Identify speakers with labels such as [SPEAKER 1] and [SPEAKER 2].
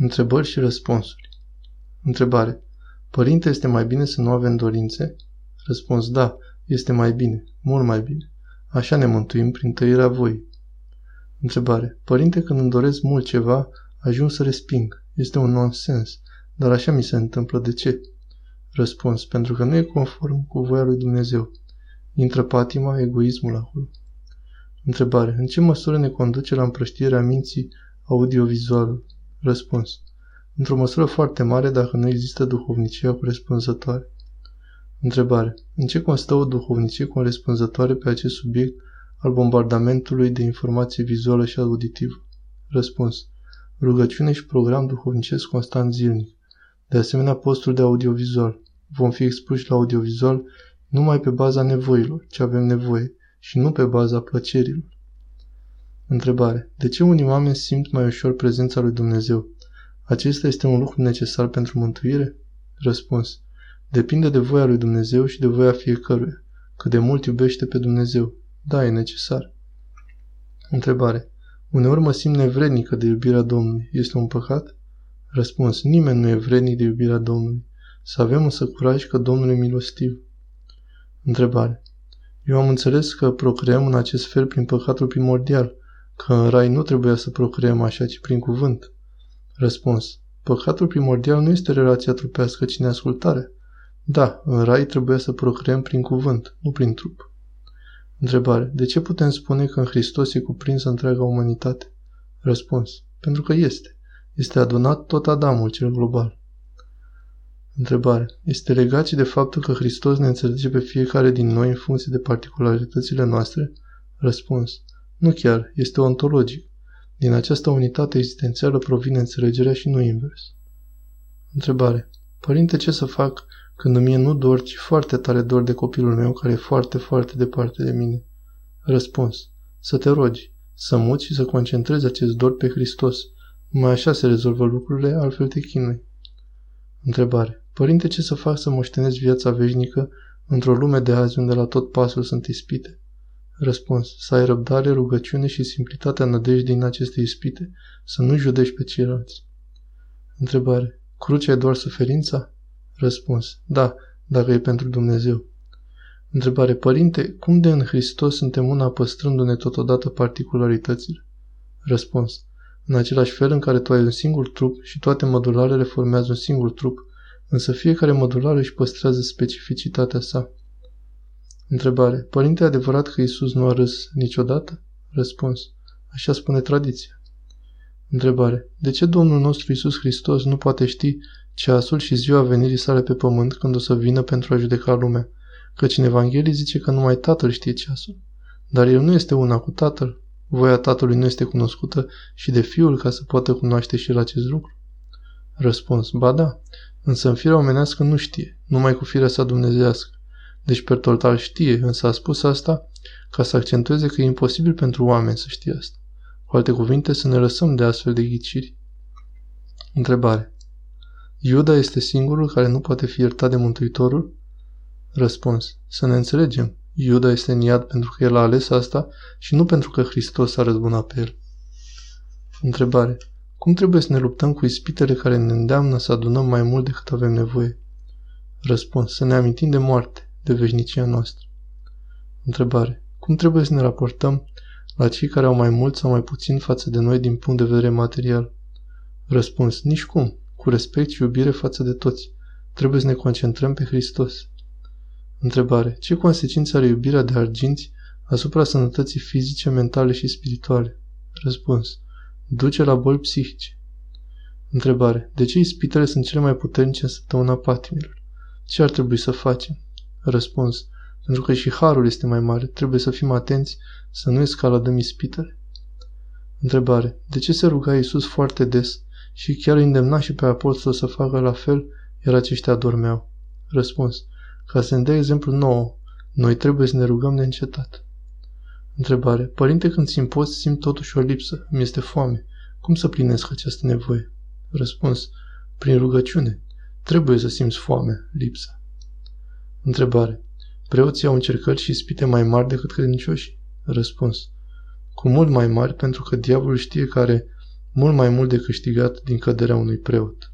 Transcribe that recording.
[SPEAKER 1] Întrebări și răspunsuri. Întrebare. Părinte, este mai bine să nu avem dorințe? Răspuns. Da, este mai bine, mult mai bine. Așa ne mântuim prin tăierea voii. Întrebare. Părinte, când îmi doresc mult ceva, ajung să resping. Este un nonsens. Dar așa mi se întâmplă. De ce? Răspuns. Pentru că nu e conform cu voia lui Dumnezeu. Intră patima, egoismul acolo. Întrebare. În ce măsură ne conduce la împrăștierea minții audiovizuală? Răspuns. Într-o măsură foarte mare dacă nu există duhovnicia corespunzătoare. Întrebare. În ce constă o duhovnicie corespunzătoare pe acest subiect al bombardamentului de informație vizuală și auditivă? Răspuns. Rugăciune și program duhovnicesc constant zilnic. De asemenea, postul de audiovizual. Vom fi expuși la audiovizual numai pe baza nevoilor, ce avem nevoie, și nu pe baza plăcerilor. Întrebare. De ce unii oameni simt mai ușor prezența lui Dumnezeu? Acesta este un lucru necesar pentru mântuire? Răspuns. Depinde de voia lui Dumnezeu și de voia fiecăruia. Cât de mult iubește pe Dumnezeu. Da, e necesar. Întrebare. Uneori mă simt nevrednică de iubirea Domnului. Este un păcat? Răspuns. Nimeni nu e vrednic de iubirea Domnului. Să avem însă curaj că Domnul e milostiv. Întrebare. Eu am înțeles că procreăm în acest fel prin păcatul primordial, că în rai nu trebuia să procreăm așa, ci prin cuvânt. Răspuns. Păcatul primordial nu este relația trupească, ci neascultarea. Da, în rai trebuia să procreăm prin cuvânt, nu prin trup. Întrebare. De ce putem spune că în Hristos e cuprinsă întreaga umanitate? Răspuns. Pentru că este. Este adunat tot Adamul cel global. Întrebare. Este legat și de faptul că Hristos ne înțelege pe fiecare din noi în funcție de particularitățile noastre? Răspuns. Nu chiar, este ontologic. Din această unitate existențială provine înțelegerea și nu invers. Întrebare. Părinte, ce să fac când mie nu dor, ci foarte tare dor de copilul meu care e foarte, foarte departe de mine? Răspuns. Să te rogi, să muți și să concentrezi acest dor pe Hristos. Mai așa se rezolvă lucrurile, altfel te chinui. Întrebare. Părinte, ce să fac să moștenesc viața veșnică într-o lume de azi unde la tot pasul sunt ispite? Răspuns. Să ai răbdare, rugăciune și simplitatea nădejdei din aceste ispite, să nu judești pe ceilalți. Întrebare. Crucea e doar suferința? Răspuns. Da, dacă e pentru Dumnezeu. Întrebare. Părinte, cum de în Hristos suntem una păstrându-ne totodată particularitățile? Răspuns. În același fel în care tu ai un singur trup și toate modularele formează un singur trup, însă fiecare modulară își păstrează specificitatea sa. Întrebare. Părinte, adevărat că Isus nu a râs niciodată? Răspuns. Așa spune tradiția. Întrebare. De ce Domnul nostru Isus Hristos nu poate ști ceasul și ziua venirii sale pe pământ când o să vină pentru a judeca lumea? Căci în Evanghelie zice că numai Tatăl știe ceasul. Dar El nu este una cu Tatăl. Voia Tatălui nu este cunoscută și de Fiul ca să poată cunoaște și el acest lucru? Răspuns. Ba da, însă în firea omenească nu știe, numai cu firea sa dumnezească. Deci per total știe, însă a spus asta ca să accentueze că e imposibil pentru oameni să știe asta. Cu alte cuvinte, să ne lăsăm de astfel de ghiciri. Întrebare. Iuda este singurul care nu poate fi iertat de Mântuitorul? Răspuns. Să ne înțelegem. Iuda este în iad pentru că el a ales asta și nu pentru că Hristos a răzbunat pe el. Întrebare. Cum trebuie să ne luptăm cu ispitele care ne îndeamnă să adunăm mai mult decât avem nevoie? Răspuns. Să ne amintim de moarte de veșnicia noastră. Întrebare. Cum trebuie să ne raportăm la cei care au mai mult sau mai puțin față de noi din punct de vedere material? Răspuns. Nici cum. Cu respect și iubire față de toți. Trebuie să ne concentrăm pe Hristos. Întrebare. Ce consecințe are iubirea de arginți asupra sănătății fizice, mentale și spirituale? Răspuns. Duce la boli psihice. Întrebare. De ce ispitele sunt cele mai puternice în săptămâna patimilor? Ce ar trebui să facem? Răspuns. Pentru că și harul este mai mare. Trebuie să fim atenți să nu escaladăm ispitele. Întrebare. De ce se ruga Iisus foarte des și chiar îndemna și pe apostol să facă la fel, iar aceștia dormeau? Răspuns. Ca să ne dea exemplu nou, noi trebuie să ne rugăm de încetat. Întrebare. Părinte, când simt post, simt totuși o lipsă. Mi este foame. Cum să plinesc această nevoie? Răspuns. Prin rugăciune. Trebuie să simți foame, lipsă. Întrebare. Preoții au încercări și spite mai mari decât credincioși? Răspuns. Cu mult mai mari pentru că diavolul știe că are mult mai mult de câștigat din căderea unui preot.